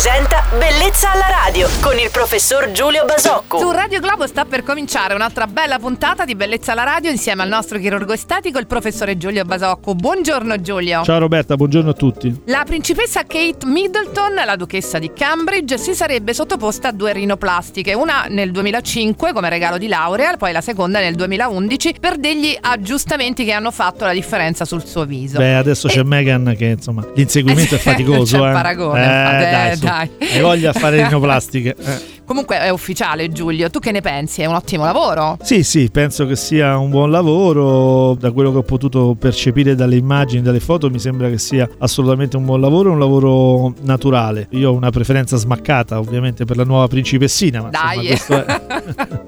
presenta Bellezza alla radio con il professor Giulio Basocco. Su Radio Globo sta per cominciare un'altra bella puntata di Bellezza alla radio insieme al nostro chirurgo estetico, il professore Giulio Basocco. Buongiorno Giulio. Ciao Roberta, buongiorno a tutti. La principessa Kate Middleton, la duchessa di Cambridge, si sarebbe sottoposta a due rinoplastiche, una nel 2005 come regalo di laurea, poi la seconda nel 2011 per degli aggiustamenti che hanno fatto la differenza sul suo viso. Beh, adesso c'è Megan che insomma l'inseguimento è faticoso. C'è eh. paragone, Eh, eh, dai, su. Dai. Hai voglia fare rinoplastiche. Eh. Comunque è ufficiale Giulio, tu che ne pensi? È un ottimo lavoro? Sì, sì, penso che sia un buon lavoro. Da quello che ho potuto percepire dalle immagini, dalle foto, mi sembra che sia assolutamente un buon lavoro, un lavoro naturale. Io ho una preferenza smaccata, ovviamente, per la nuova principessina. Ma Dai. insomma, questo è-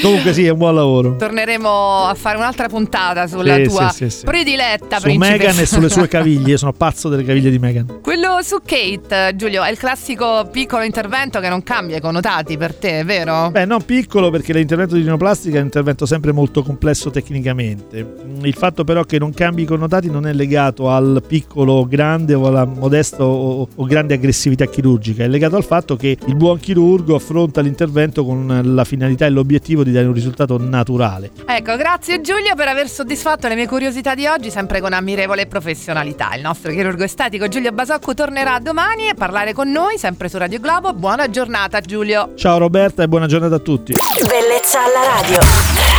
Comunque sì, è un buon lavoro. Torneremo a fare un'altra puntata sulla Sì, tua sì, sì, prediletta Su principessa. Megan e sulle sue caviglie, io sono pazzo delle caviglie di Megan. Quello su Kate, Giulio, è il classico piccolo intervento che non cambia i connotati per te, vero? Beh, non piccolo perché l'intervento di rinoplastica è un intervento sempre molto complesso tecnicamente. Il fatto però che non cambi i connotati non è legato al piccolo o grande o alla modesta o, o grande aggressività chirurgica, è legato al fatto che il buon chirurgo affronta l'intervento con la finalità e l'obiettivo di dare un risultato naturale. Ecco, grazie Giulio per aver soddisfatto le mie curiosità di oggi, sempre con ammirevole professionalità. Il nostro chirurgo estetico Giulio Basocco tornerà domani a parlare con noi, sempre su Radio Globo. Buona giornata Giulio. Ciao Roberta e buona giornata a tutti. Bellezza alla radio.